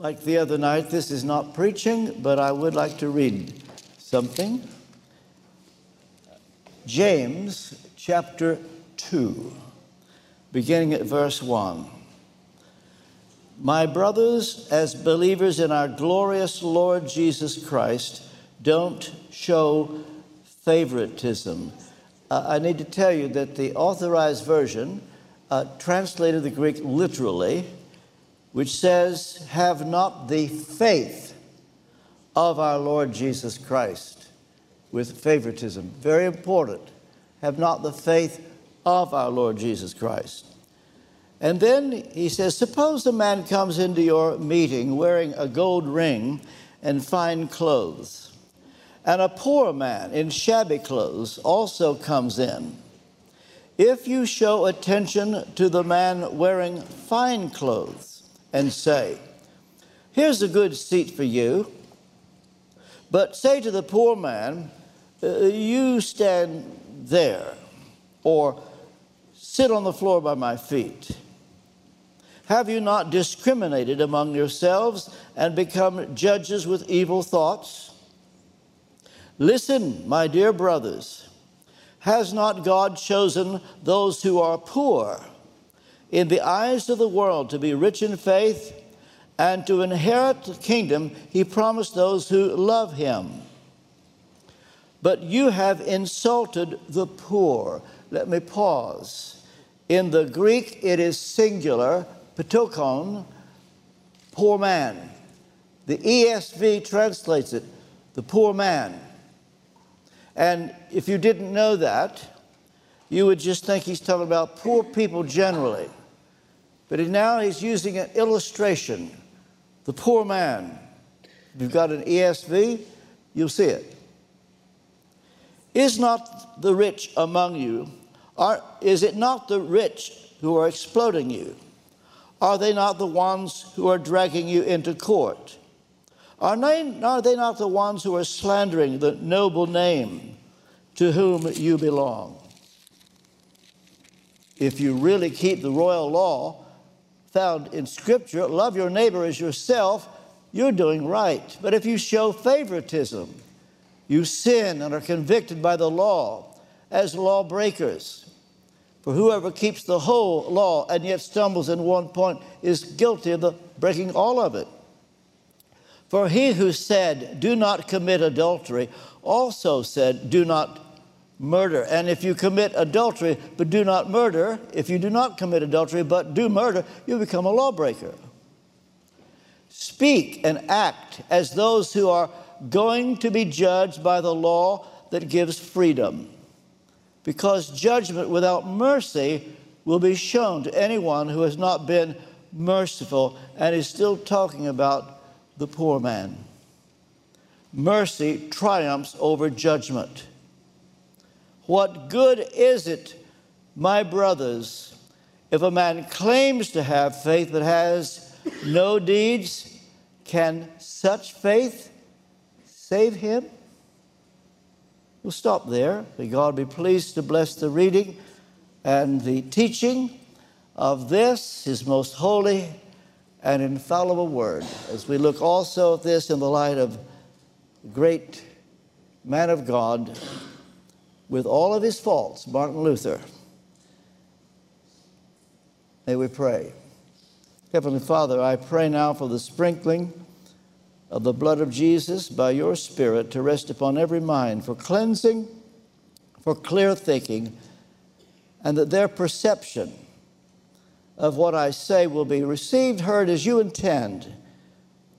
Like the other night, this is not preaching, but I would like to read something. James chapter 2, beginning at verse 1. My brothers, as believers in our glorious Lord Jesus Christ, don't show favoritism. Uh, I need to tell you that the authorized version uh, translated the Greek literally, which says, Have not the faith of our Lord Jesus Christ with favoritism. Very important. Have not the faith of our Lord Jesus Christ. And then he says, Suppose a man comes into your meeting wearing a gold ring and fine clothes, and a poor man in shabby clothes also comes in. If you show attention to the man wearing fine clothes and say, Here's a good seat for you, but say to the poor man, uh, You stand there, or sit on the floor by my feet. Have you not discriminated among yourselves and become judges with evil thoughts? Listen, my dear brothers, has not God chosen those who are poor in the eyes of the world to be rich in faith and to inherit the kingdom he promised those who love him? But you have insulted the poor. Let me pause. In the Greek, it is singular ptochon, poor man. The ESV translates it, the poor man. And if you didn't know that, you would just think he's talking about poor people generally. But now he's using an illustration the poor man. If you've got an ESV, you'll see it. Is not the rich among you? Are, is it not the rich who are exploiting you? Are they not the ones who are dragging you into court? Are they, are they not the ones who are slandering the noble name to whom you belong? If you really keep the royal law found in Scripture, love your neighbor as yourself, you're doing right. But if you show favoritism, you sin and are convicted by the law as lawbreakers. For whoever keeps the whole law and yet stumbles in one point is guilty of breaking all of it. For he who said, Do not commit adultery, also said, Do not murder. And if you commit adultery but do not murder, if you do not commit adultery but do murder, you become a lawbreaker. Speak and act as those who are going to be judged by the law that gives freedom because judgment without mercy will be shown to anyone who has not been merciful and is still talking about the poor man. Mercy triumphs over judgment. What good is it, my brothers, if a man claims to have faith but has no deeds? Can such faith save him? We'll stop there. May God be pleased to bless the reading and the teaching of this, His most holy and infallible word, as we look also at this in the light of the great man of God with all of his faults, Martin Luther. May we pray. Heavenly Father, I pray now for the sprinkling of the blood of Jesus by your Spirit to rest upon every mind for cleansing, for clear thinking, and that their perception of what I say will be received, heard as you intend.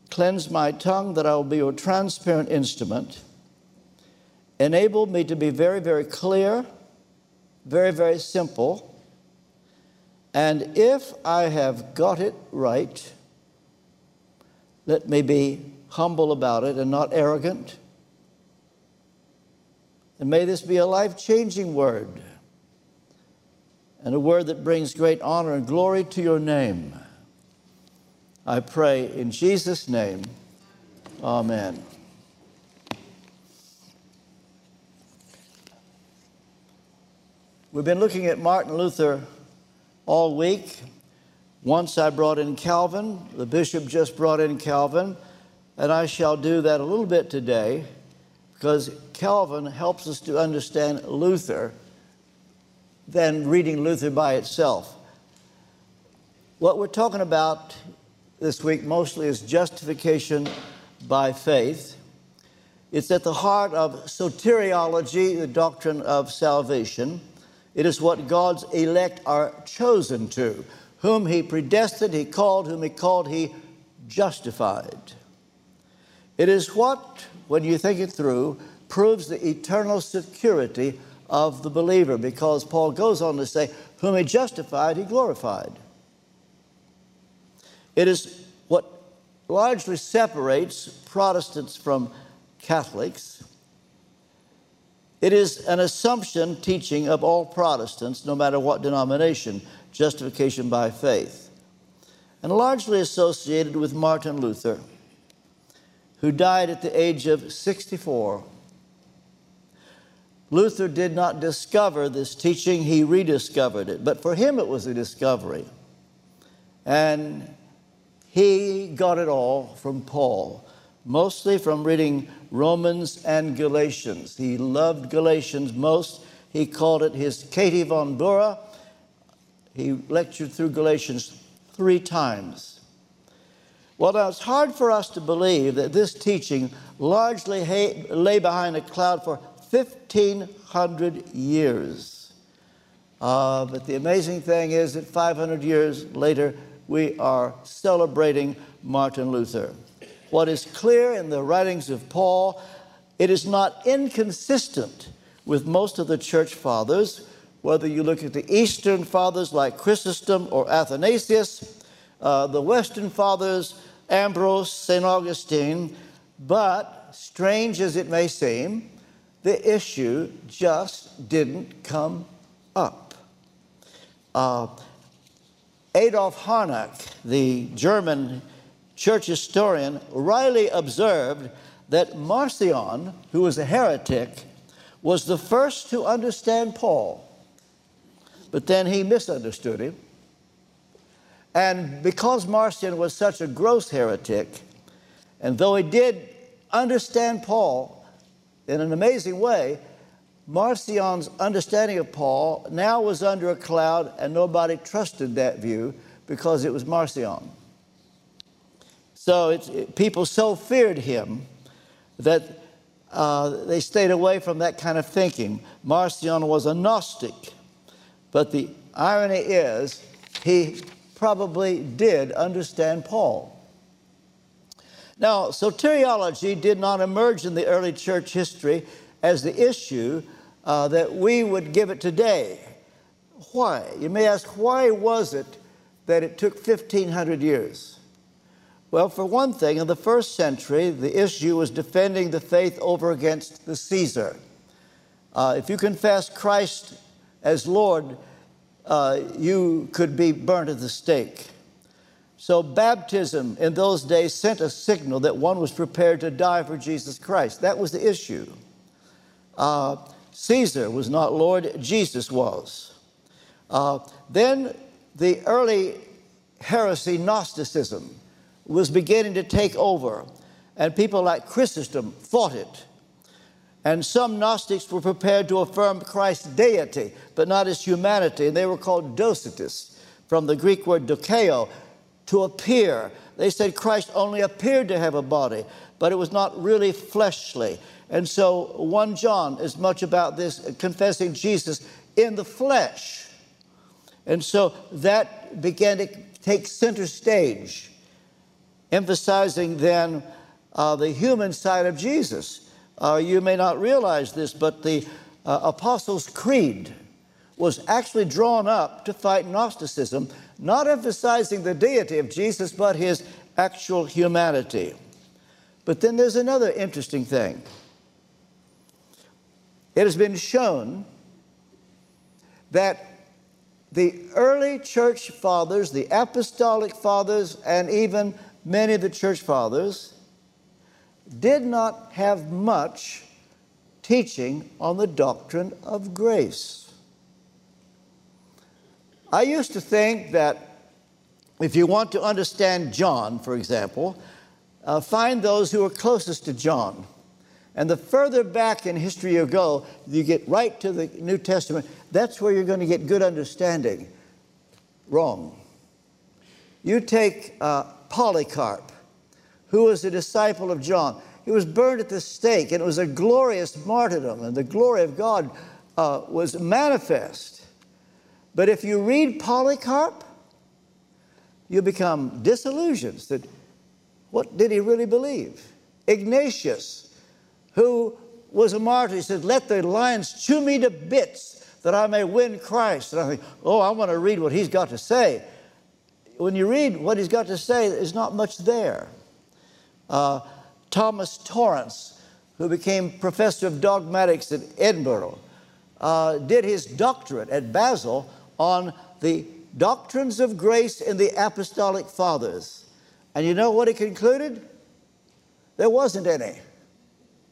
Cleanse my tongue that I will be your transparent instrument. Enable me to be very, very clear, very, very simple. And if I have got it right, let me be humble about it and not arrogant. And may this be a life changing word and a word that brings great honor and glory to your name. I pray in Jesus' name. Amen. We've been looking at Martin Luther all week. Once I brought in Calvin, the bishop just brought in Calvin, and I shall do that a little bit today because Calvin helps us to understand Luther than reading Luther by itself. What we're talking about this week mostly is justification by faith. It's at the heart of soteriology, the doctrine of salvation. It is what God's elect are chosen to. Whom he predestined, he called. Whom he called, he justified. It is what, when you think it through, proves the eternal security of the believer because Paul goes on to say, Whom he justified, he glorified. It is what largely separates Protestants from Catholics. It is an assumption teaching of all Protestants, no matter what denomination, justification by faith, and largely associated with Martin Luther, who died at the age of 64. Luther did not discover this teaching, he rediscovered it. But for him, it was a discovery. And he got it all from Paul, mostly from reading Romans and Galatians. He loved Galatians most. He called it his Katie von Bora. He lectured through Galatians three times. Well, now it's hard for us to believe that this teaching largely lay behind a cloud for 1,500 years. Uh, but the amazing thing is that 500 years later, we are celebrating Martin Luther. What is clear in the writings of Paul, it is not inconsistent with most of the church fathers, whether you look at the Eastern fathers like Chrysostom or Athanasius, uh, the Western fathers, Ambrose, St. Augustine, but strange as it may seem, the issue just didn't come up. Uh, Adolf Harnack, the German church historian, Riley observed that Marcion, who was a heretic, was the first to understand Paul. But then he misunderstood him. And because Marcion was such a gross heretic, and though he did understand Paul in an amazing way, Marcion's understanding of Paul now was under a cloud, and nobody trusted that view because it was Marcion. So it, people so feared him that uh, they stayed away from that kind of thinking. Marcion was a Gnostic, but the irony is he probably did understand Paul. Now, soteriology did not emerge in the early church history as the issue uh, that we would give it today. Why? You may ask, why was it that it took 1,500 years? Well, for one thing, in the first century, the issue was defending the faith over against the Caesar. Uh, if you confess Christ as Lord, uh, you could be burnt at the stake. So, baptism in those days sent a signal that one was prepared to die for Jesus Christ. That was the issue. Uh, Caesar was not Lord, Jesus was. Uh, then the early heresy, Gnosticism, was beginning to take over, and people like Chrysostom fought it. And some Gnostics were prepared to affirm Christ's deity, but not his humanity, and they were called Docetists, from the Greek word dokeo, to appear. They said Christ only appeared to have a body, but it was not really fleshly. And so 1 John is much about this, confessing Jesus in the flesh. And so that began to take center stage, emphasizing then uh, the human side of Jesus. Uh, you may not realize this, but the uh, Apostles' Creed was actually drawn up to fight Gnosticism, not emphasizing the deity of Jesus, but his actual humanity. But then there's another interesting thing. It has been shown that the early church fathers, the apostolic fathers, and even many of the church fathers did not have much teaching on the doctrine of grace. I used to think that if you want to understand John, for example, uh, find those who are closest to John. And the further back in history you go, you get right to the New Testament, that's where you're going to get good understanding. Wrong. You take uh, Polycarp, who was a disciple of John. He was burned at the stake, and it was a glorious martyrdom, and the glory of God uh, was manifest. But if you read Polycarp, you become disillusioned that what did he really believe? Ignatius, who was a martyr, he said, Let the lions chew me to bits that I may win Christ. And I think, oh, I want to read what he's got to say. When you read what he's got to say, there's not much there. Uh, Thomas Torrance, who became professor of dogmatics at Edinburgh, uh, did his doctorate at Basel on the doctrines of grace in the apostolic fathers. And you know what he concluded? There wasn't any.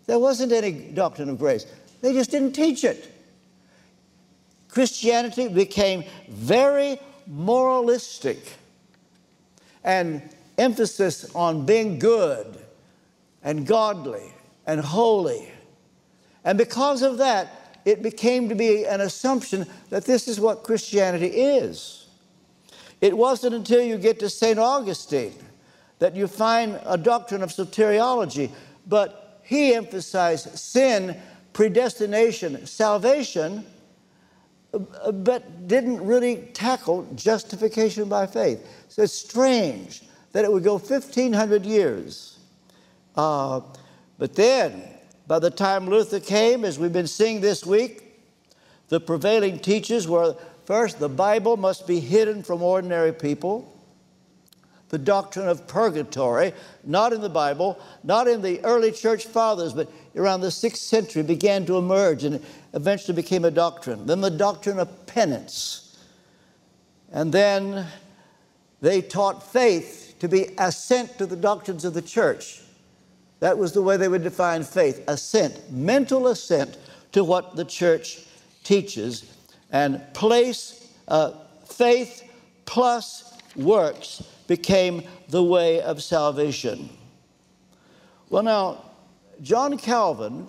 There wasn't any doctrine of grace. They just didn't teach it. Christianity became very moralistic and emphasis on being good and godly and holy. And because of that, it became to be an assumption that this is what Christianity is. It wasn't until you get to St. Augustine that you find a doctrine of soteriology, but he emphasized sin, predestination, salvation, but didn't really tackle justification by faith. So it's strange that it would go 1,500 years. Uh, but then, by the time Luther came, as we've been seeing this week, the prevailing teachers were first, the Bible must be hidden from ordinary people the doctrine of purgatory, not in the Bible, not in the early church fathers, but around the sixth century began to emerge and eventually became a doctrine. Then the doctrine of penance. And then they taught faith to be assent to the doctrines of the church. That was the way they would define faith assent, mental assent to what the church teaches, and place uh, faith plus works became the way of salvation. Well, now, John Calvin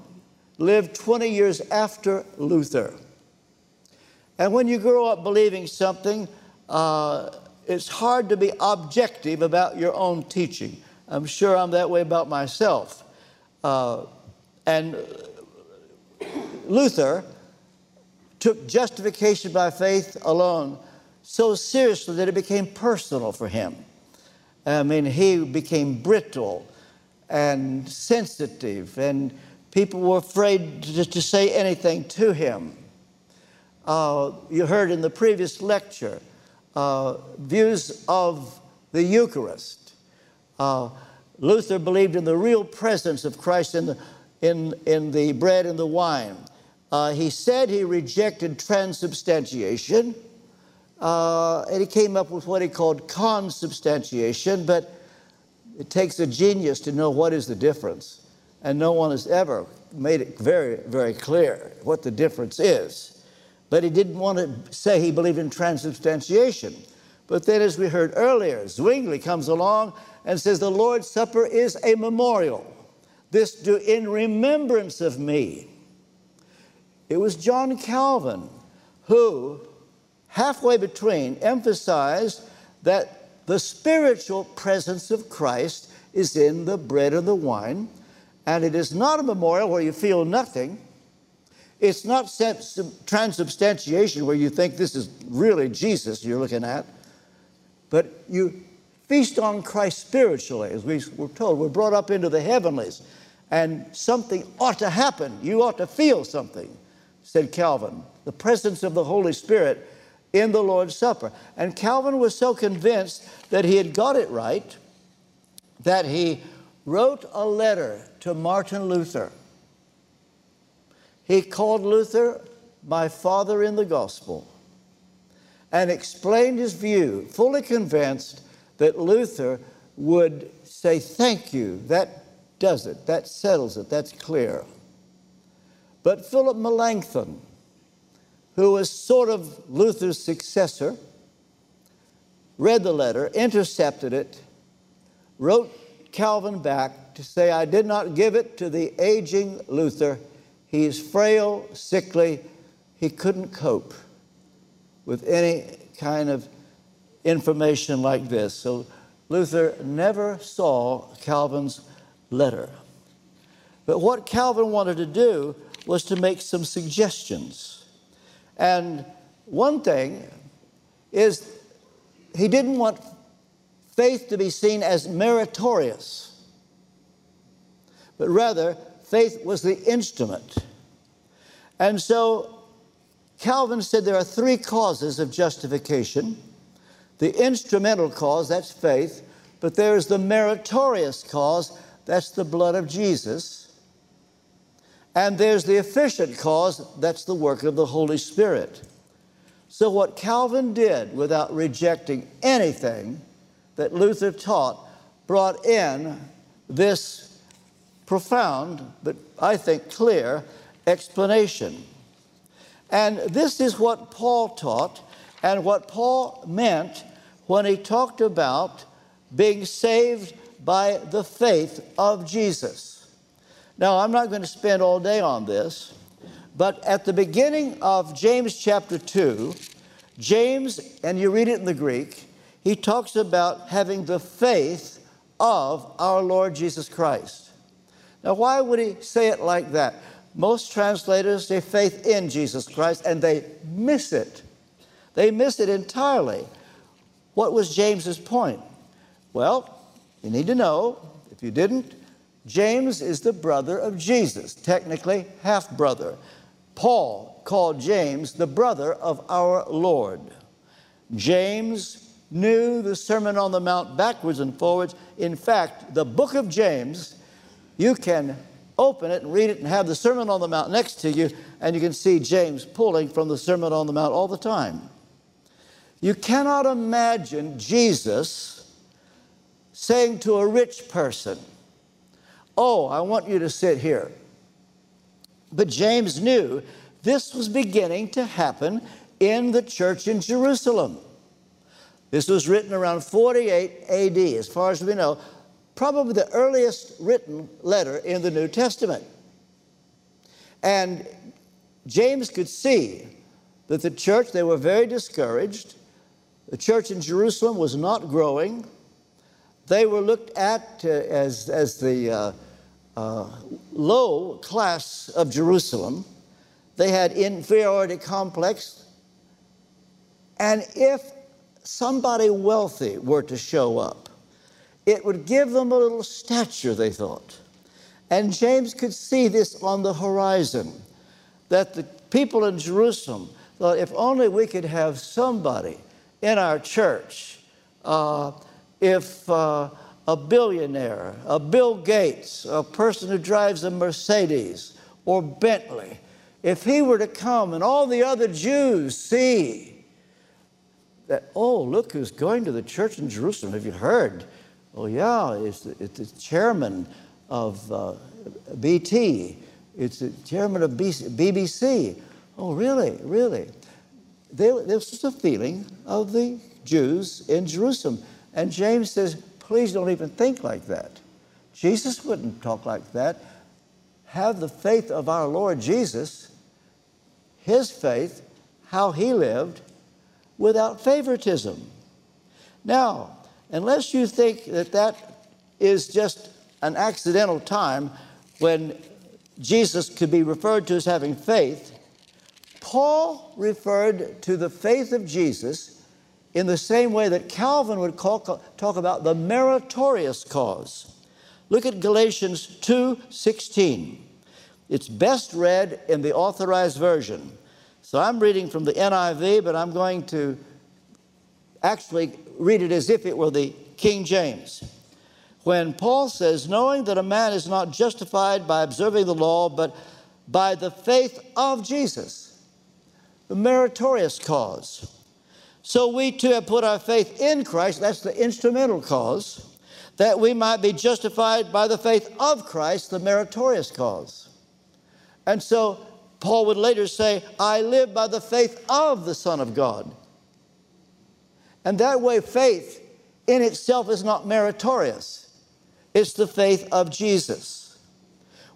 lived 20 years after Luther. And when you grow up believing something, uh, it's hard to be objective about your own teaching. I'm sure I'm that way about myself. Uh, and Luther took justification by faith alone so seriously that it became personal for him. I mean, he became brittle and sensitive, and people were afraid to, to say anything to him. Uh, you heard in the previous lecture uh, views of the Eucharist. Uh, Luther believed in the real presence of Christ in the, in, in the bread and the wine. Uh, he said he rejected transubstantiation uh, and he came up with what he called consubstantiation, but it takes a genius to know what is the difference. And no one has ever made it very, very clear what the difference is. But he didn't want to say he believed in transubstantiation. But then, as we heard earlier, Zwingli comes along and says the Lord's Supper is a memorial. This do in remembrance of me. It was John Calvin who halfway between, emphasized that the spiritual presence of Christ is in the bread and the wine, and it is not a memorial where you feel nothing. It's not transubstantiation where you think this is really Jesus you're looking at, but you feast on Christ spiritually, as we were told. We're brought up into the heavenlies, and something ought to happen. You ought to feel something, said Calvin. The presence of the Holy Spirit in the Lord's Supper. And Calvin was so convinced that he had got it right that he wrote a letter to Martin Luther. He called Luther my father in the gospel and explained his view, fully convinced that Luther would say, Thank you, that does it, that settles it, that's clear. But Philip Melanchthon, who was sort of Luther's successor, read the letter, intercepted it, wrote Calvin back to say, I did not give it to the aging Luther. He is frail, sickly. He couldn't cope with any kind of information like this. So Luther never saw Calvin's letter. But what Calvin wanted to do was to make some suggestions. And one thing is he didn't want faith to be seen as meritorious, but rather faith was the instrument. And so Calvin said there are three causes of justification the instrumental cause, that's faith, but there's the meritorious cause, that's the blood of Jesus. And there's the efficient cause, that's the work of the Holy Spirit. So, what Calvin did without rejecting anything that Luther taught brought in this profound, but I think clear, explanation. And this is what Paul taught and what Paul meant when he talked about being saved by the faith of Jesus. Now, I'm not going to spend all day on this, but at the beginning of James chapter 2, James, and you read it in the Greek, he talks about having the faith of our Lord Jesus Christ. Now, why would he say it like that? Most translators say faith in Jesus Christ, and they miss it. They miss it entirely. What was James's point? Well, you need to know, if you didn't, James is the brother of Jesus, technically half brother. Paul called James the brother of our Lord. James knew the Sermon on the Mount backwards and forwards. In fact, the book of James, you can open it and read it and have the Sermon on the Mount next to you, and you can see James pulling from the Sermon on the Mount all the time. You cannot imagine Jesus saying to a rich person, Oh, I want you to sit here. But James knew this was beginning to happen in the church in Jerusalem. This was written around 48 AD, as far as we know, probably the earliest written letter in the New Testament. And James could see that the church, they were very discouraged. The church in Jerusalem was not growing. They were looked at uh, as, as the uh, uh, low class of Jerusalem. They had inferiority complex. And if somebody wealthy were to show up, it would give them a little stature, they thought. And James could see this on the horizon that the people in Jerusalem thought if only we could have somebody in our church, uh, if uh, a billionaire, a Bill Gates, a person who drives a Mercedes or Bentley, if he were to come and all the other Jews see that, oh, look who's going to the church in Jerusalem. Have you heard? Oh, yeah, it's the, it's the chairman of uh, BT, it's the chairman of BBC. Oh, really? Really? There, this was a feeling of the Jews in Jerusalem. And James says, please don't even think like that. Jesus wouldn't talk like that. Have the faith of our Lord Jesus, his faith, how he lived, without favoritism. Now, unless you think that that is just an accidental time when Jesus could be referred to as having faith, Paul referred to the faith of Jesus in the same way that Calvin would call, talk about the meritorious cause. Look at Galatians 2:16. It's best read in the authorized version. So I'm reading from the NIV, but I'm going to actually read it as if it were the King James. When Paul says, knowing that a man is not justified by observing the law, but by the faith of Jesus, the meritorious cause. So we too have put our faith in Christ, that's the instrumental cause, that we might be justified by the faith of Christ, the meritorious cause. And so Paul would later say, I live by the faith of the Son of God. And that way, faith in itself is not meritorious, it's the faith of Jesus.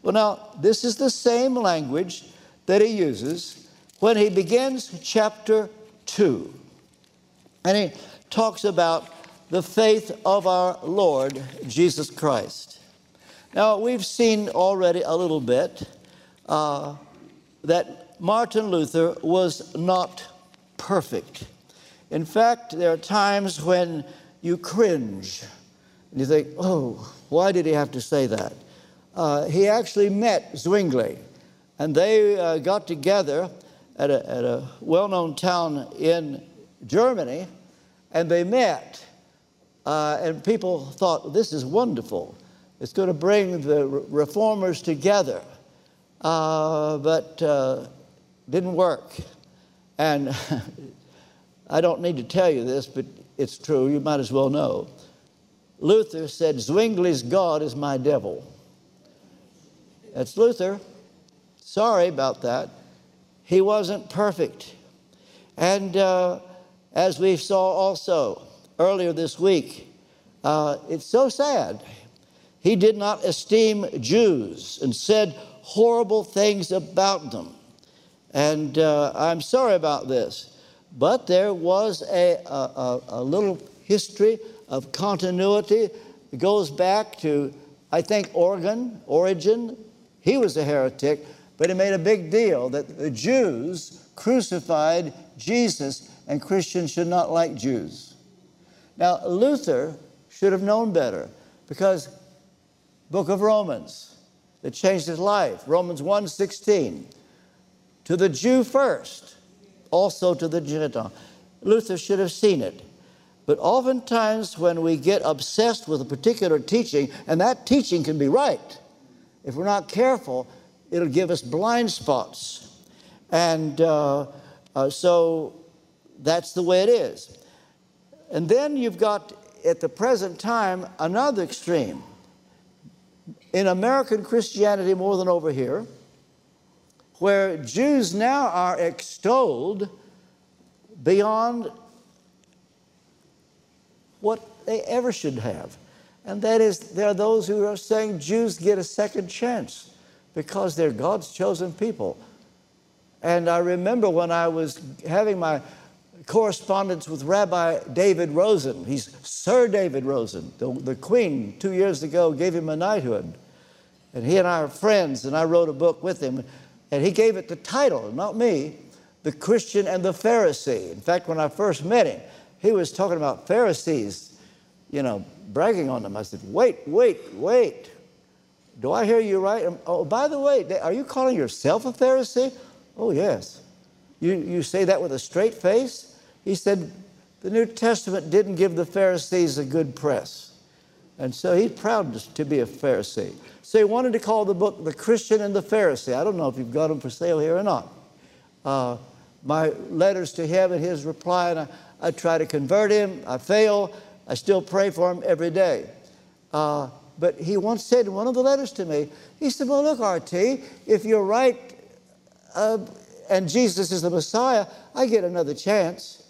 Well, now, this is the same language that he uses when he begins chapter 2. And he talks about the faith of our Lord Jesus Christ. Now, we've seen already a little bit uh, that Martin Luther was not perfect. In fact, there are times when you cringe and you think, oh, why did he have to say that? Uh, he actually met Zwingli, and they uh, got together at a, at a well known town in Germany, and they met. Uh, and people thought, this is wonderful. It's going to bring the reformers together. Uh, but uh, didn't work. And I don't need to tell you this, but it's true. You might as well know. Luther said, Zwingli's God is my devil. That's Luther. Sorry about that. He wasn't perfect. And uh, as we saw also earlier this week, uh, it's so sad. He did not esteem Jews and said horrible things about them. And uh, I'm sorry about this, but there was a, a, a little history of continuity. It goes back to, I think, Origen, Origen. He was a heretic, but he made a big deal that the Jews crucified Jesus and Christians should not like Jews. Now, Luther should have known better because book of Romans that changed his life. Romans 1:16. To the Jew first, also to the Gentile. Luther should have seen it. But oftentimes, when we get obsessed with a particular teaching, and that teaching can be right, if we're not careful, it'll give us blind spots. And uh, uh, so that's the way it is. And then you've got, at the present time, another extreme in American Christianity more than over here, where Jews now are extolled beyond what they ever should have. And that is, there are those who are saying Jews get a second chance because they're God's chosen people. And I remember when I was having my correspondence with Rabbi David Rosen. He's Sir David Rosen. The, the Queen, two years ago, gave him a knighthood. And he and I are friends, and I wrote a book with him. And he gave it the title, not me, The Christian and the Pharisee. In fact, when I first met him, he was talking about Pharisees, you know, bragging on them. I said, wait, wait, wait. Do I hear you right? Oh, by the way, are you calling yourself a Pharisee? Oh, yes. You, you say that with a straight face? He said, the New Testament didn't give the Pharisees a good press. And so he's proud to be a Pharisee. So he wanted to call the book The Christian and the Pharisee. I don't know if you've got them for sale here or not. Uh, my letters to him and his reply, and I, I, try to convert him. I fail. I still pray for him every day. Uh, but he once said in one of the letters to me, he said, Well, look, RT, if you're right uh, and Jesus is the Messiah, I get another chance.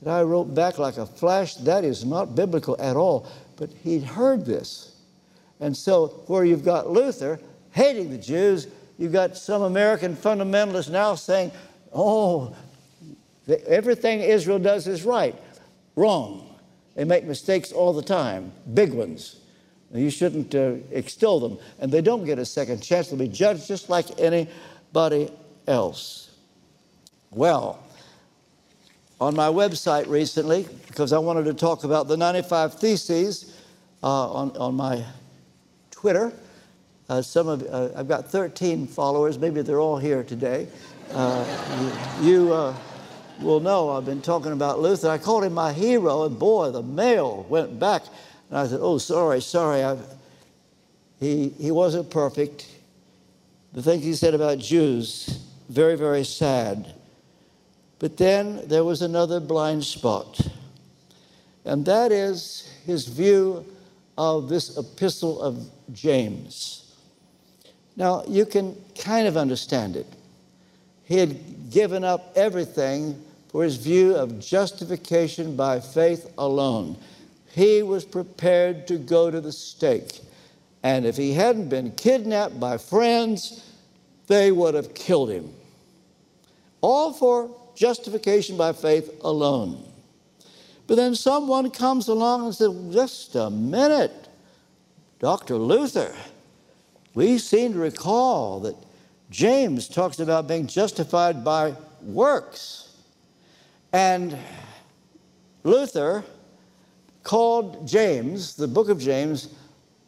And I wrote back like a flash, that is not biblical at all. But he'd heard this. And so, where you've got Luther hating the Jews, you've got some American fundamentalists now saying, oh, everything Israel does is right. Wrong. They make mistakes all the time, big ones. You shouldn't uh, extol them. And they don't get a second chance. They'll be judged just like anybody else. Well, on my website recently, because I wanted to talk about the 95 Theses uh, on, on my Twitter. Uh, some of uh, I've got 13 followers. Maybe they're all here today. Uh, you, you uh, will know I've been talking about Luther. I called him my hero, and boy, the mail went back. And I said, "Oh, sorry, sorry. I've, he he wasn't perfect. The things he said about Jews, very, very sad." But then there was another blind spot, and that is his view of this epistle of James. Now, you can kind of understand it. He had given up everything for his view of justification by faith alone. He was prepared to go to the stake. And if he hadn't been kidnapped by friends, they would have killed him. All for justification by faith alone. But then someone comes along and says, just a minute, Dr. Luther, we seem to recall that James talks about being justified by works. And Luther called James, the book of James,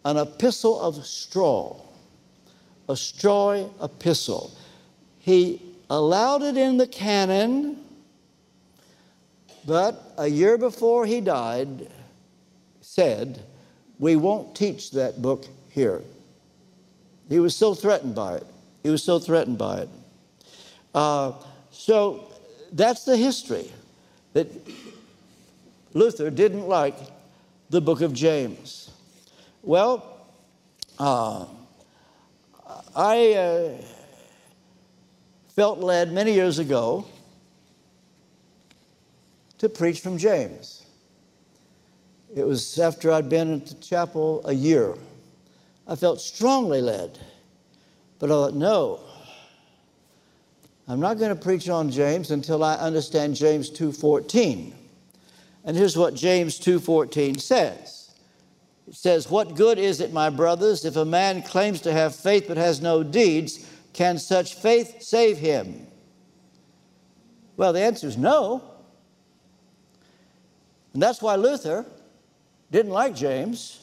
an epistle of straw, a straw epistle. He allowed it in the canon, but a year before he died, said, We won't teach that book here. He was so threatened by it. He was so threatened by it. Uh, so that's the history that Luther didn't like the book of James. Well, uh, I uh, felt led many years ago to preach from James. It was after I'd been at the chapel a year. I felt strongly led. But I thought, no, I'm not going to preach on James until I understand James 2.14. And here's what James 2.14 says. It says, What good is it, my brothers, if a man claims to have faith but has no deeds? Can such faith save him? Well, the answer is no. And that's why Luther didn't like James.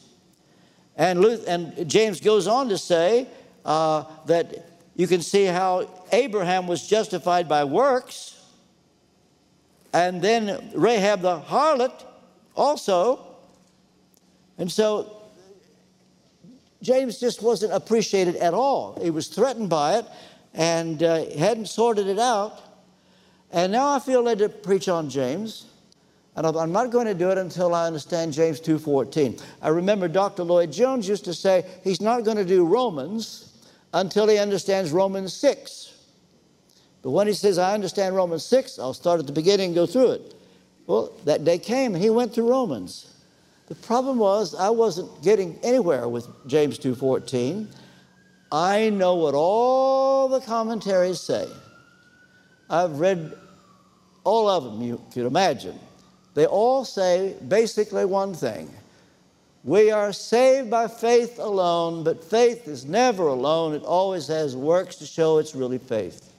And, Luther, and James goes on to say uh, that you can see how Abraham was justified by works, and then Rahab the harlot also. And so James just wasn't appreciated at all. He was threatened by it and uh, hadn't sorted it out. And now I feel led to preach on James. And I'm not going to do it until I understand James 2.14. I remember Dr. Lloyd Jones used to say he's not going to do Romans until he understands Romans 6. But when he says, I understand Romans 6, I'll start at the beginning and go through it. Well, that day came and he went through Romans. The problem was I wasn't getting anywhere with James 2.14. I know what all the commentaries say. I've read all of them, you could imagine. They all say basically one thing we are saved by faith alone, but faith is never alone. It always has works to show it's really faith.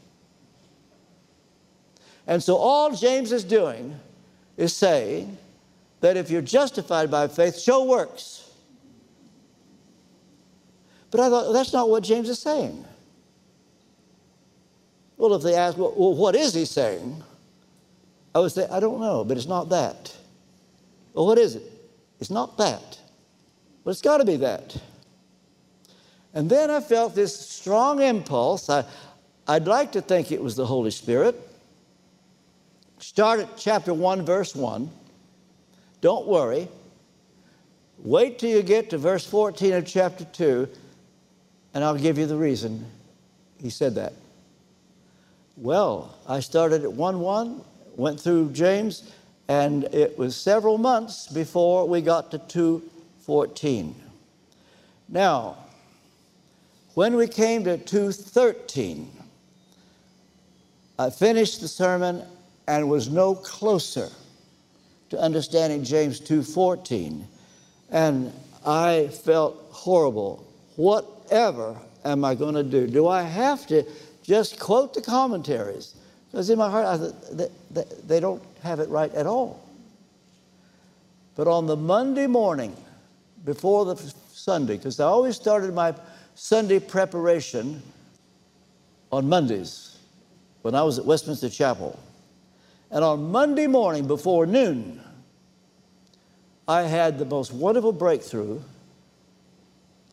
And so all James is doing is saying that if you're justified by faith, show works. But I thought, that's not what James is saying. Well, if they ask, well, what is he saying? I would say, I don't know, but it's not that. Well, what is it? It's not that. But it's got to be that. And then I felt this strong impulse. I, I'd like to think it was the Holy Spirit. Start at chapter 1, verse 1. Don't worry. Wait till you get to verse 14 of chapter 2, and I'll give you the reason he said that. Well, I started at 1 1, went through James, and it was several months before we got to 2 14. Now, when we came to 213, I finished the sermon and was no closer to understanding James 2:14 and I felt horrible. Whatever am I going to do? Do I have to just quote the commentaries? Because in my heart, I thought, they don't have it right at all. But on the Monday morning, before the Sunday, because I always started my Sunday preparation on Mondays when I was at Westminster Chapel. And on Monday morning before noon, I had the most wonderful breakthrough.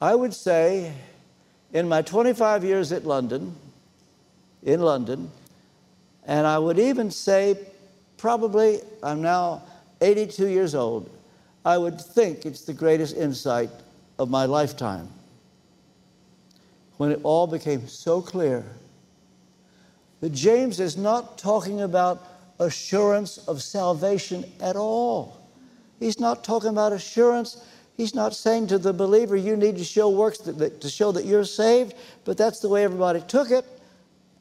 I would say, in my 25 years at London, in London, and I would even say, probably, I'm now 82 years old. I would think it's the greatest insight of my lifetime when it all became so clear that James is not talking about assurance of salvation at all. He's not talking about assurance. He's not saying to the believer, you need to show works that, that, to show that you're saved, but that's the way everybody took it.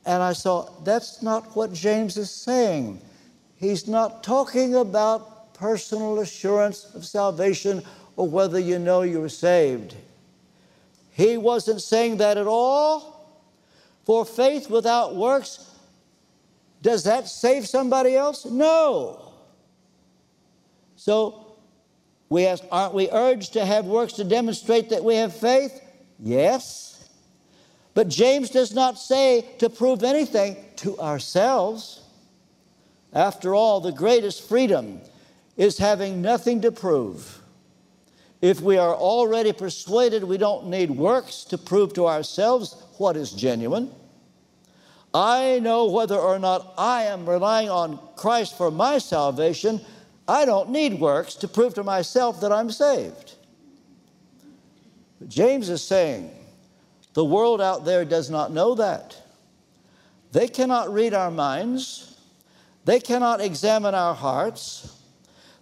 And I saw that's not what James is saying. He's not talking about personal assurance of salvation or whether you know you're saved. He wasn't saying that at all. For faith without works, does that save somebody else? No. So, we ask, aren't we urged to have works to demonstrate that we have faith? Yes. But James does not say to prove anything to ourselves. After all, the greatest freedom is having nothing to prove. If we are already persuaded we don't need works to prove to ourselves what is genuine, I know whether or not I am relying on Christ for my salvation. I don't need works to prove to myself that I'm saved. But James is saying the world out there does not know that. They cannot read our minds, they cannot examine our hearts.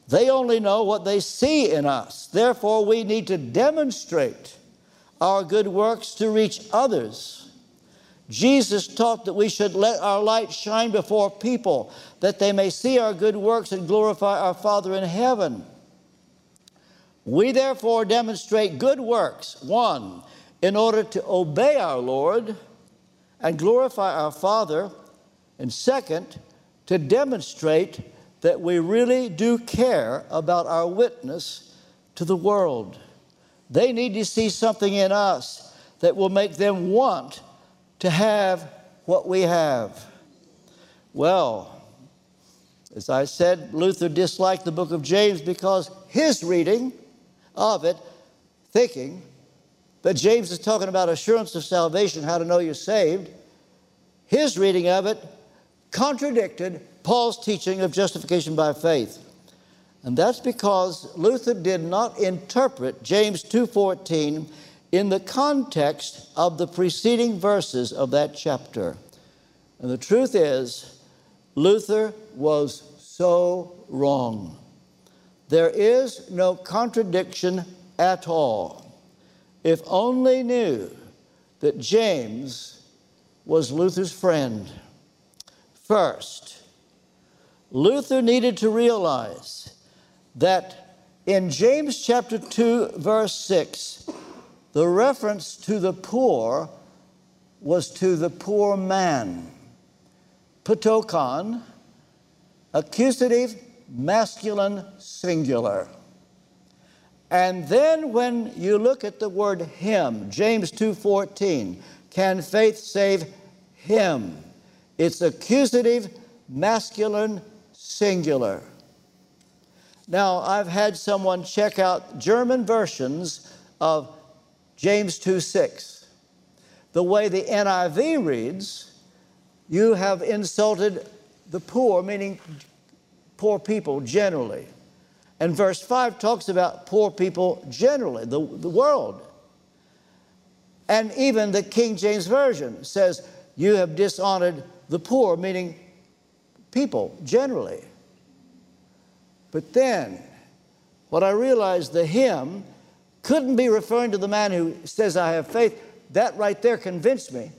They only know what they see in us. Therefore, we need to demonstrate our good works to reach others. Jesus taught that we should let our light shine before people, that they may see our good works and glorify our Father in heaven. We therefore demonstrate good works, one, in order to obey our Lord and glorify our Father, and second, to demonstrate that we really do care about our witness to the world. They need to see something in us that will make them want to have what we have. Well, as I said, Luther disliked the book of James because his reading of it, thinking that James is talking about assurance of salvation, how to know you're saved, his reading of it contradicted Paul's teaching of justification by faith. And that's because Luther did not interpret James 2:14 in the context of the preceding verses of that chapter. And the truth is, Luther was so wrong. There is no contradiction at all. If only knew that James was Luther's friend. First, Luther needed to realize that in James chapter 2, verse 6, the reference to the poor was to the poor man. ptochon, accusative, masculine, singular. And then when you look at the word him, James 2:14, can faith save him? It's accusative, masculine, singular. Now, I've had someone check out German versions of James 2 6. The way the NIV reads, you have insulted the poor, meaning poor people generally. And verse 5 talks about poor people generally, the, the world. And even the King James Version says, You have dishonored the poor, meaning people generally. But then, what I realized the him couldn't be referring to the man who says, I have faith. That right there convinced me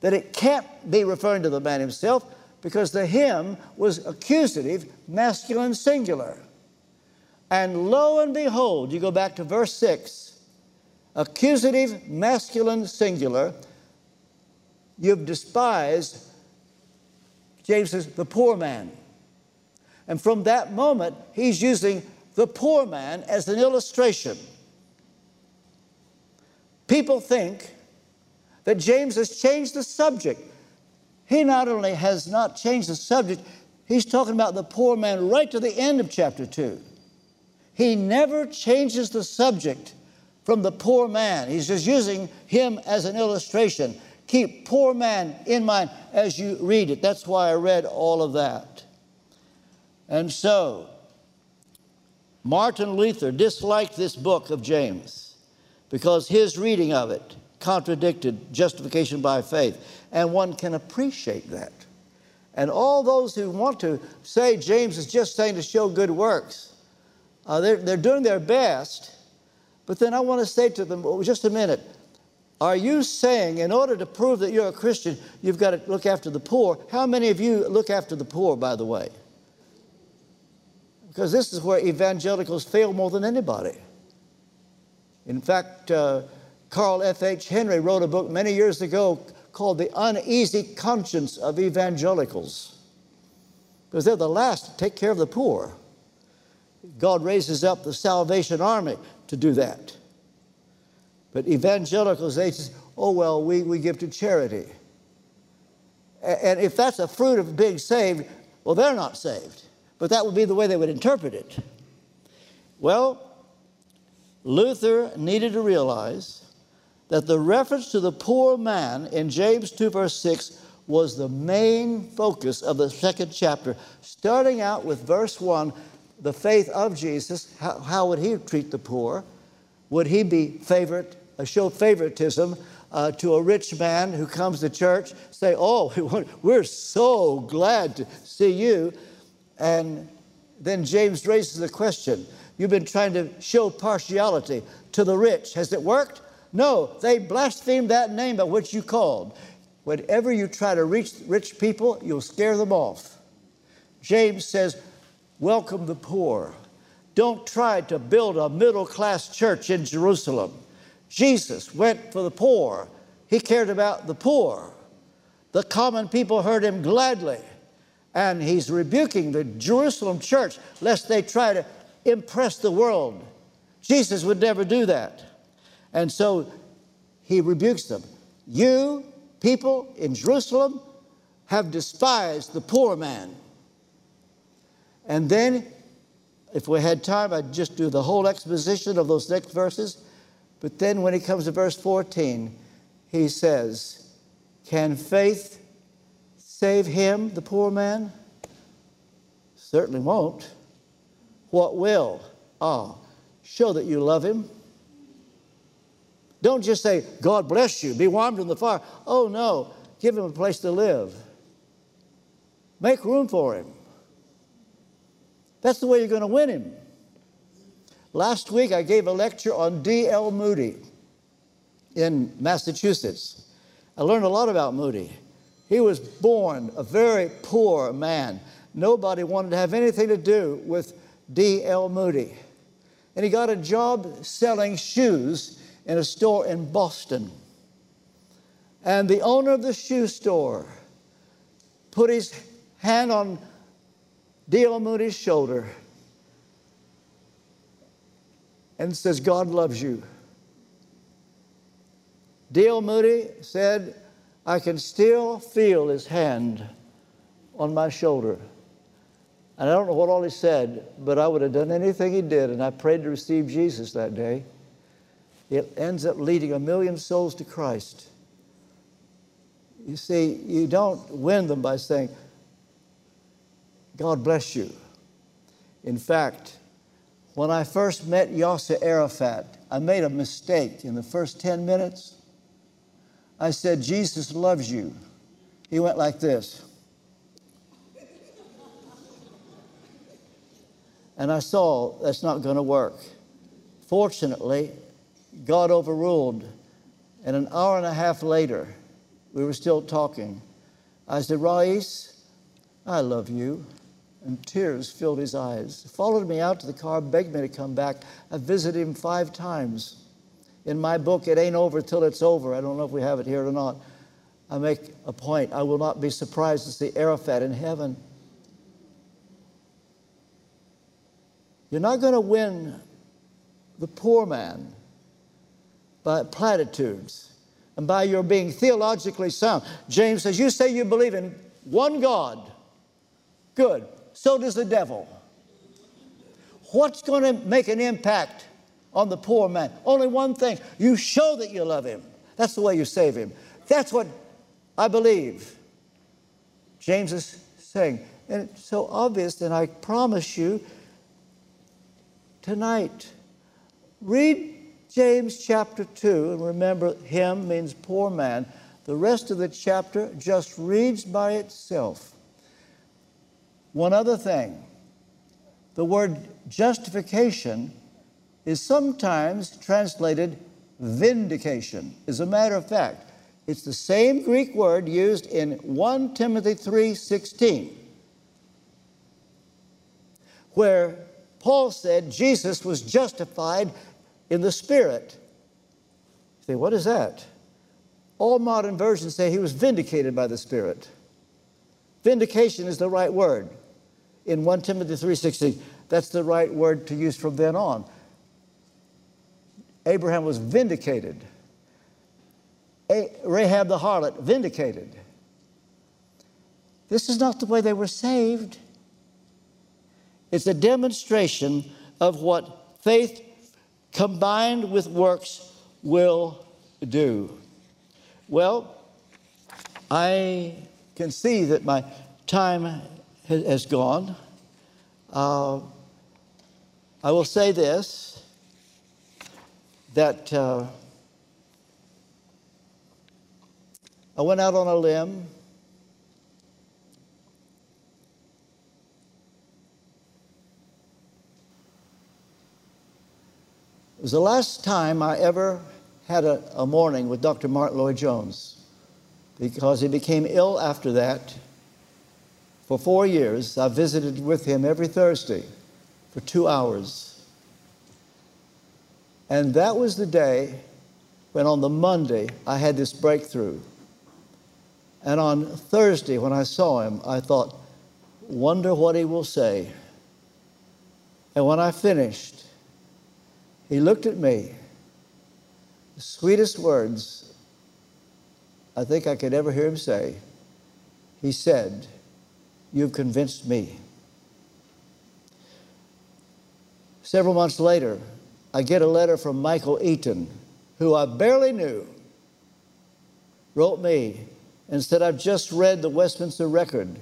that it can't be referring to the man himself because the him was accusative, masculine, singular. And lo and behold, you go back to verse 6, accusative, masculine, singular, you've despised James says, the poor man. And from that moment, he's using the poor man as an illustration. People think that James has changed the subject. He not only has not changed the subject, he's talking about the poor man right to the end of chapter 2. He never changes the subject from the poor man. He's just using him as an illustration. Keep poor man in mind as you read it. That's why I read all of that. And so, Martin Luther disliked this book of James because his reading of it contradicted justification by faith. And one can appreciate that. And all those who want to say James is just saying to show good works, uh, they're, they're doing their best. But then I want to say to them, oh, just a minute, are you saying in order to prove that you're a Christian, you've got to look after the poor? How many of you look after the poor, by the way? Because this is where evangelicals fail more than anybody. In fact, uh, Carl F.H. Henry wrote a book many years ago called The Uneasy Conscience of Evangelicals. Because they're the last to take care of the poor. God raises up the Salvation Army to do that. But evangelicals, they say, oh, well, we, we give to charity. And if that's a fruit of being saved, well, they're not saved. But that would be the way they would interpret it. Well, Luther needed to realize that the reference to the poor man in James 2, verse 6, was the main focus of the second chapter. Starting out with verse 1, the faith of Jesus, how, how would he treat the poor? Would he be favorite, uh, show favoritism uh, to a rich man who comes to church, say, Oh, we're so glad to see you? And then James raises the question You've been trying to show partiality to the rich. Has it worked? No, they blasphemed that name by which you called. Whenever you try to reach rich people, you'll scare them off. James says, Welcome the poor. Don't try to build a middle class church in Jerusalem. Jesus went for the poor, he cared about the poor. The common people heard him gladly. And he's rebuking the Jerusalem church lest they try to impress the world. Jesus would never do that. And so he rebukes them. You, people in Jerusalem, have despised the poor man. And then, if we had time, I'd just do the whole exposition of those next verses. But then, when he comes to verse 14, he says, Can faith save him, the poor man? Certainly won't. What will? Ah, show that you love him. Don't just say, God bless you, be warmed in the fire. Oh, no, give him a place to live. Make room for him. That's the way you're going to win him. Last week, I gave a lecture on D.L. Moody in Massachusetts. I learned a lot about Moody. He was born a very poor man. Nobody wanted to have anything to do with D.L. Moody. And he got a job selling shoes in a store in Boston. And the owner of the shoe store put his hand on D.L. Moody's shoulder and says, God loves you. D.L. Moody said, I can still feel his hand on my shoulder. And I don't know what all he said, but I would have done anything he did, and I prayed to receive Jesus that day. It ends up leading a million souls to Christ. You see, you don't win them by saying, God bless you. In fact, when I first met Yasser Arafat, I made a mistake in the first 10 minutes. I said, Jesus loves you. He went like this. And I saw that's not going to work. Fortunately, God overruled. And an hour and a half later, we were still talking. I said, Rais, I love you. And tears filled his eyes. He followed me out to the car, begged me to come back. I visited him five times in my book, It Ain't Over Till It's Over. I don't know if we have it here or not. I make a point. I will not be surprised to see Arafat in heaven. You're not going to win the poor man by platitudes and by your being theologically sound. James says, You say you believe in one God. Good. So does the devil. What's going to make an impact on the poor man. Only one thing you show that you love him. That's the way you save him. That's what I believe. James is saying, and it's so obvious, and I promise you tonight, read James chapter 2, and remember, him means poor man. The rest of the chapter just reads by itself. One other thing the word justification is sometimes translated vindication. As a matter of fact, it's the same Greek word used in 1 Timothy 3:16 where Paul said Jesus was justified in the spirit. You say, what is that? All modern versions say he was vindicated by the spirit. Vindication is the right word. In 1 Timothy 3:16, that's the right word to use from then on. Abraham was vindicated. Rahab the harlot, vindicated. This is not the way they were saved. It's a demonstration of what faith combined with works will do. Well, I can see that my time has gone. Uh, I will say this that uh, I went out on a limb. It was the last time I ever had a, a morning with Dr. Martyn Lloyd-Jones because he became ill after that. For four years, I visited with him every Thursday for two hours. And that was the day when on the Monday I had this breakthrough. And on Thursday, when I saw him, I thought, wonder what he will say. And when I finished, he looked at me, the sweetest words I think I could ever hear him say. He said, You've convinced me. Several months later, I get a letter from Michael Eaton, who I barely knew, wrote me and said, I've just read the Westminster Record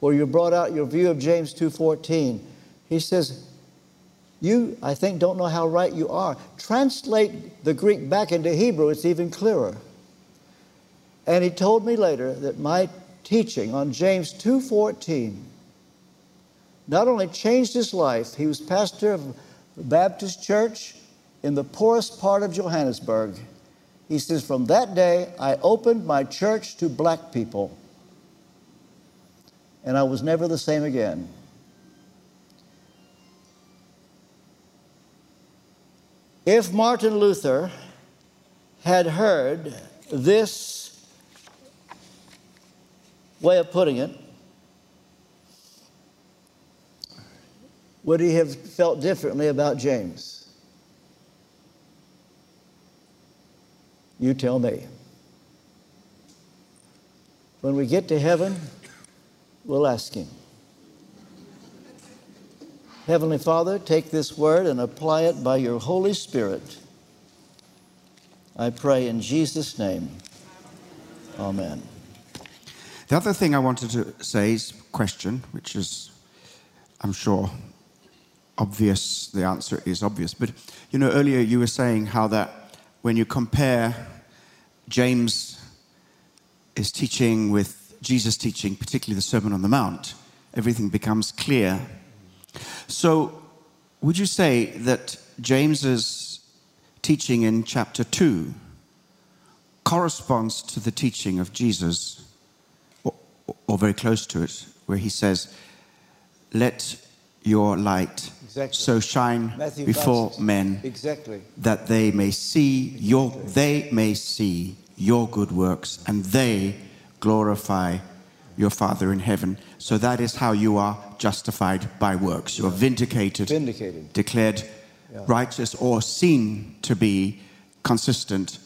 where you brought out your view of James 2.14. He says, you, I think, don't know how right you are. Translate the Greek back into Hebrew, it's even clearer. And he told me later that my teaching on James 2.14 not only changed his life, he was pastor of a Baptist church in the poorest part of Johannesburg. He says, From that day, I opened my church to black people, and I was never the same again. If Martin Luther had heard this way of putting it, would he have felt differently about James? You tell me. When we get to heaven, we'll ask him. Heavenly Father, take this word and apply it by your Holy Spirit. I pray in Jesus' name. Amen. The other thing I wanted to say is question, which is, I'm sure, obvious, the answer is obvious. But you know, earlier you were saying how that when you compare James' is teaching with Jesus' teaching, particularly the Sermon on the Mount, everything becomes clear. So, would you say that James's teaching in chapter 2 corresponds to the teaching of Jesus, or, or very close to it, where he says, Let your light exactly. so shine Matthew before men exactly. that they may see your they may see your good works and they glorify your father in heaven so that is how you are justified by works you are vindicated, vindicated. declared yeah. righteous or seen to be consistent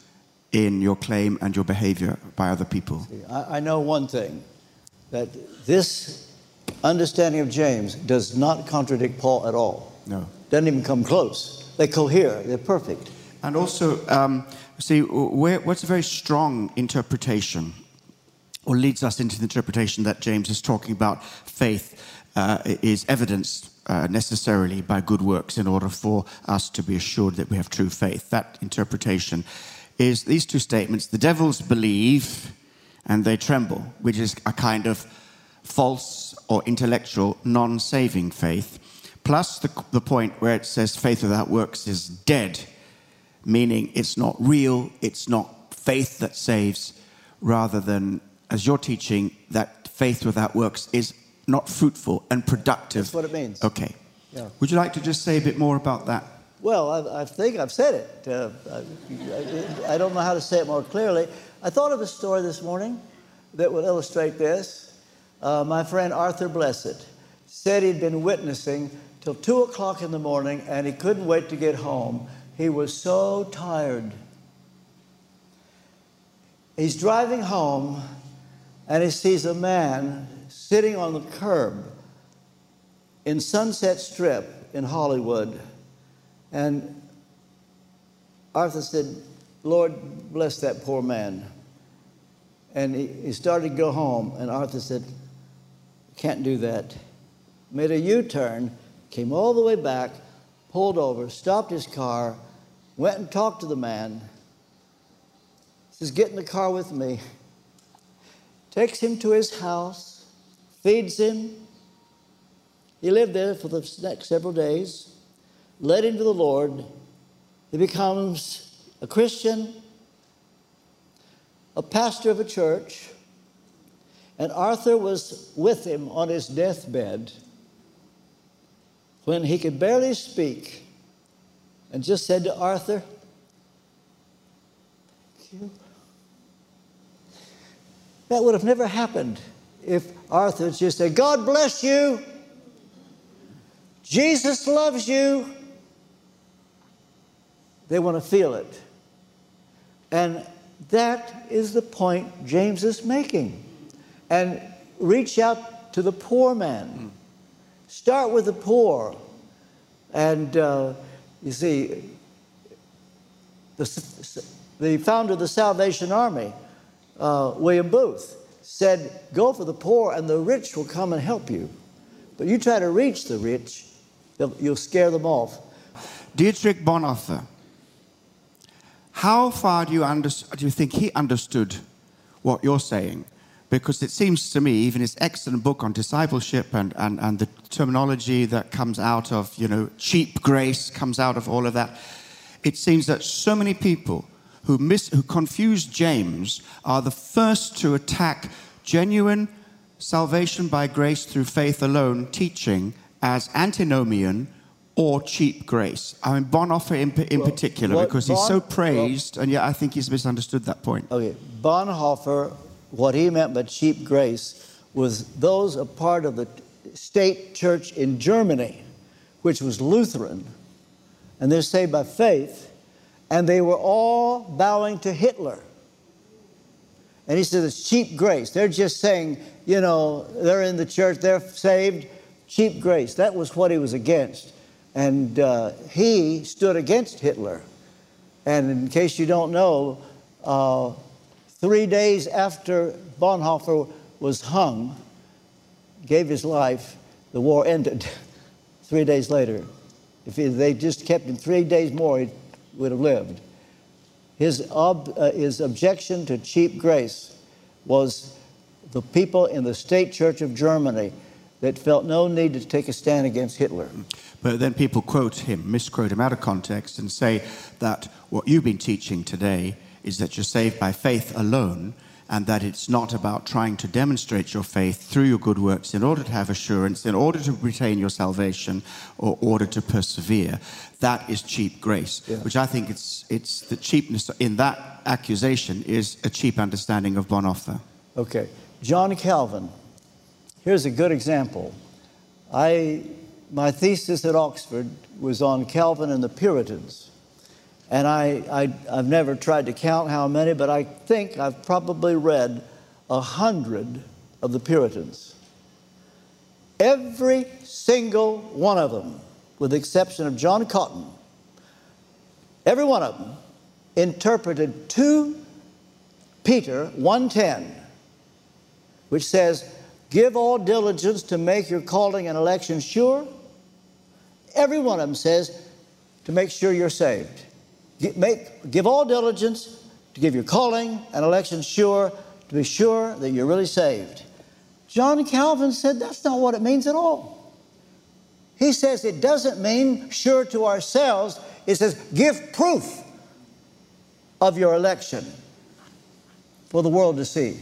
in your claim and your behavior by other people I, I know one thing that this understanding of James does not contradict Paul at all. No. Doesn't even come close. They cohere, they're perfect. And also, um, see, what's a very strong interpretation, or leads us into the interpretation that James is talking about. Faith, uh, is evidenced uh, necessarily by good works in order for us to be assured that we have true faith. That interpretation is these two statements. The devils believe and they tremble, which is a kind of false or intellectual, non saving faith, plus the, the point where it says faith without works is dead, meaning it's not real, it's not faith that saves, rather than, as you're teaching, that faith without works is not fruitful and productive. That's what it means. Okay. Yeah. Would you like to just say a bit more about that? Well, I, I think I've said it. Uh, I, I, don't know how to say it more clearly. I thought of a story this morning that would illustrate this. Uh, my friend Arthur Blessitt said he'd been witnessing till 2 o'clock in the morning and he couldn't wait to get home. He was so tired. He's driving home and he sees a man sitting on the curb in Sunset Strip in Hollywood and Arthur said, Lord, bless that poor man. And he, he started to go home, and Arthur said, Can't do that. Made a U turn, came all the way back, pulled over, stopped his car, went and talked to the man. Says, Get in the car with me. Takes him to his house, feeds him. He lived there for the next several days led him to the Lord. He becomes a Christian, a pastor of a church, and Arthur was with him on his deathbed when he could barely speak and just said to Arthur. That would have never happened if Arthur just said, God bless you. Jesus loves you. They want to feel it. And that is the point James is making. And reach out to the poor man. Start with the poor. And uh, you see, the, the founder of the Salvation Army, uh, William Booth, said, Go for the poor, and the rich will come and help you. But you try to reach the rich, you'll scare them off. Dietrich Bonhoeffer how far do you, under, do you think he understood what you're saying? Because it seems to me, even his excellent book on discipleship and, and, and the terminology that comes out of, you know, cheap grace comes out of all of that, it seems that so many people who, miss, who confuse James are the first to attack genuine salvation by grace through faith alone teaching as antinomian or cheap grace. I mean, Bonhoeffer in, in well, particular, because he's so praised, well, and yet I think he's misunderstood that point. Okay, Bonhoeffer, what he meant by cheap grace was those a part of the state church in Germany, which was Lutheran, and they're saved by faith, and they were all bowing to Hitler. And he said it's cheap grace. They're just saying, you know, they're in the church, they're saved, cheap grace. That was what he was against. And uh, he stood against Hitler. And in case you don't know, uh, three days after Bonhoeffer was hung, gave his life, the war ended three days later. If they just kept him three days more, he would have lived. His, ob, uh, his objection to cheap grace was the people in the state church of Germany that felt no need to take a stand against Hitler. But then people quote him, misquote him out of context, and say that what you've been teaching today is that you're saved by faith alone, and that it's not about trying to demonstrate your faith through your good works in order to have assurance, in order to retain your salvation, or order to persevere. That is cheap grace, yeah. which I think it's, it's the cheapness in that accusation is a cheap understanding of Bonhoeffer. Okay. John Calvin Here's a good example. I, my thesis at Oxford was on Calvin and the Puritans. And I, I, I've never tried to count how many, but I think I've probably read a hundred of the Puritans. Every single one of them, with the exception of John Cotton, every one of them interpreted 2 Peter 1:10, which says, Give all diligence to make your calling and election sure. Every one of them says to make sure you're saved. Give, make, give all diligence to give your calling and election sure, to be sure that you're really saved. John Calvin said that's not what it means at all. He says it doesn't mean sure to ourselves, it says give proof of your election for the world to see.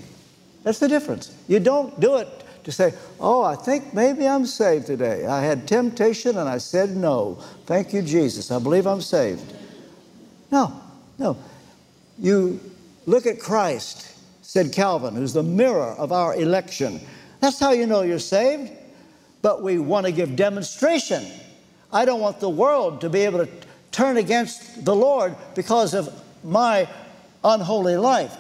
That's the difference. You don't do it to say, Oh, I think maybe I'm saved today. I had temptation and I said no. Thank you, Jesus. I believe I'm saved. No, no. You look at Christ, said Calvin, who's the mirror of our election. That's how you know you're saved. But we want to give demonstration. I don't want the world to be able to turn against the Lord because of my unholy life.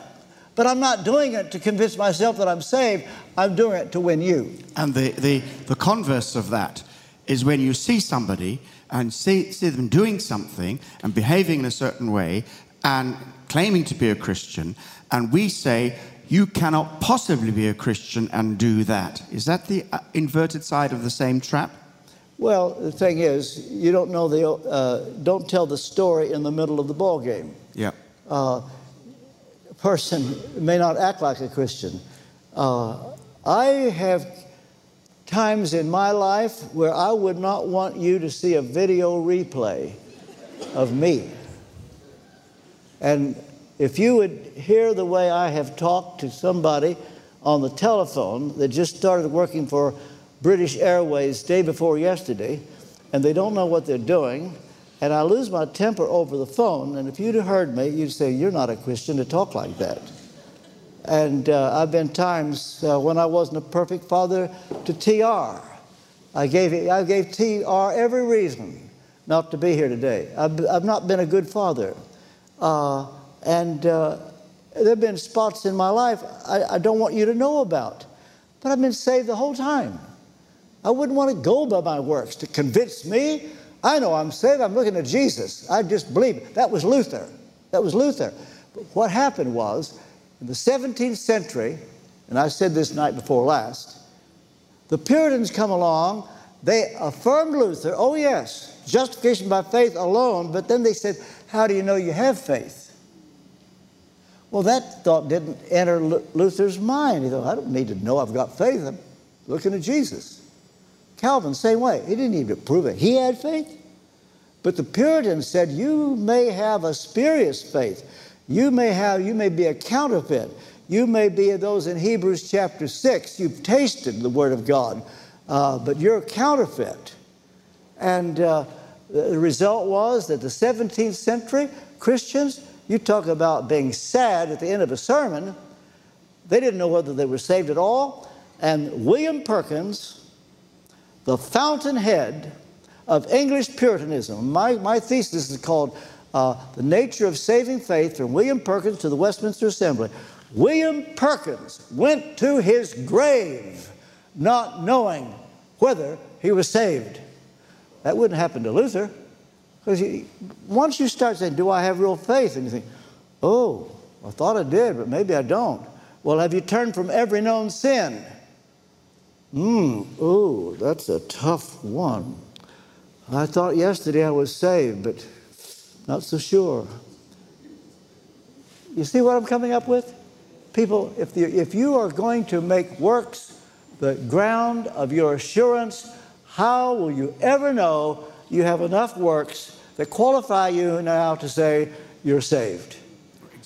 But I'm not doing it to convince myself that I'm saved. I'm doing it to win you. And the, the, the converse of that is when you see somebody and see, see them doing something and behaving in a certain way and claiming to be a Christian, and we say, you cannot possibly be a Christian and do that. Is that the uh, inverted side of the same trap? Well, the thing is, you don't know the, uh, don't tell the story in the middle of the ball game. Yeah. Uh, a person may not act like a Christian. Uh, I have times in my life where I would not want you to see a video replay of me. And if you would hear the way I have talked to somebody on the telephone that just started working for British Airways day before yesterday, and they don't know what they're doing, and I lose my temper over the phone, and if you'd heard me, you'd say, You're not a Christian to talk like that. And uh, I've been times uh, when I wasn't a perfect father to TR. I gave, I gave TR every reason not to be here today. I've, I've not been a good father. Uh, and uh, there have been spots in my life I, I don't want you to know about. But I've been saved the whole time. I wouldn't want to go by my works to convince me. I know I'm saved. I'm looking at Jesus. I just believe. That was Luther. That was Luther. But what happened was, in the 17th century, and I said this night before last, the Puritans come along. They affirmed Luther. Oh, yes, justification by faith alone. But then they said, How do you know you have faith? Well, that thought didn't enter Luther's mind. He thought, I don't need to know I've got faith. I'm looking at Jesus. Calvin, same way. He didn't need to prove it. He had faith. But the Puritans said, you may have a spurious faith. You may have, you may be a counterfeit. You may be those in Hebrews chapter 6. You've tasted the Word of God, uh, but you're a counterfeit. And uh, the result was that the 17th century Christians you talk about being sad at the end of a sermon. They didn't know whether they were saved at all. And William Perkins, the fountainhead of English Puritanism, my, my thesis is called uh, The Nature of Saving Faith from William Perkins to the Westminster Assembly. William Perkins went to his grave not knowing whether he was saved. That wouldn't happen to Luther. Because once you start saying, Do I have real faith? And you think, Oh, I thought I did, but maybe I don't. Well, have you turned from every known sin? Hmm, oh, that's a tough one. I thought yesterday I was saved, but not so sure. You see what I'm coming up with? People, if, the, if you are going to make works the ground of your assurance, how will you ever know you have enough works that qualify you now to say you're saved.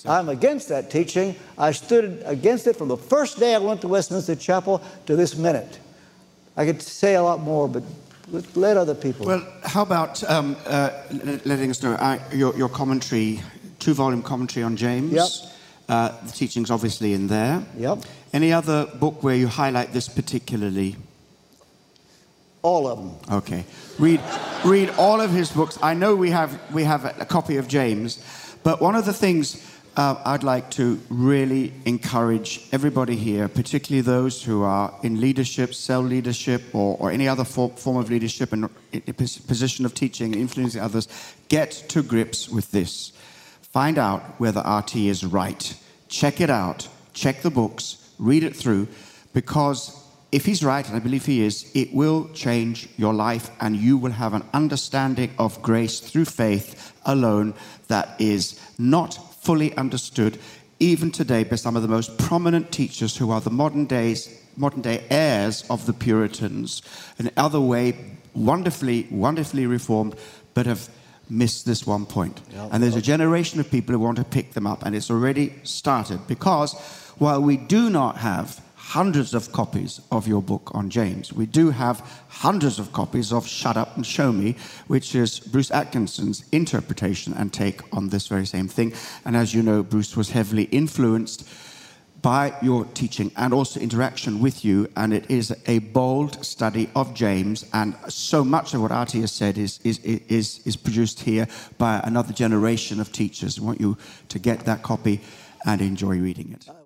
I'm against that teaching. I stood against it from the first day I went to Westminster Chapel to this minute. I could say a lot more, but let other people. Well, how about um, uh, letting us know uh, your, your, commentary, two volume commentary on James? Yep. Uh, the teaching's obviously in there. Yep. Any other book where you highlight this particularly? All of them. Okay. Read, read all of his books. I know we have, we have a copy of James, but one of the things uh, I'd like to really encourage everybody here, particularly those who are in leadership, cell leadership, or, or any other form, form of leadership and position of teaching, influencing others, get to grips with this. Find out whether RT is right. Check it out. Check the books. Read it through, because if he's right, and I believe he is, it will change your life and you will have an understanding of grace through faith alone that is not fully understood even today by some of the most prominent teachers who are the modern days modern day heirs of the Puritans, in other way wonderfully, wonderfully reformed, but have missed this one point. Yeah. And there's a generation of people who want to pick them up, and it's already started because while we do not have hundreds of copies of your book on James. We do have hundreds of copies of Shut Up and Show Me, which is Bruce Atkinson's interpretation and take on this very same thing. And as you know, Bruce was heavily influenced by your teaching and also interaction with you. And it is a bold study of James. And so much of what RT has said is, is, is, is produced here by another generation of teachers. I want you to get that copy and enjoy reading it.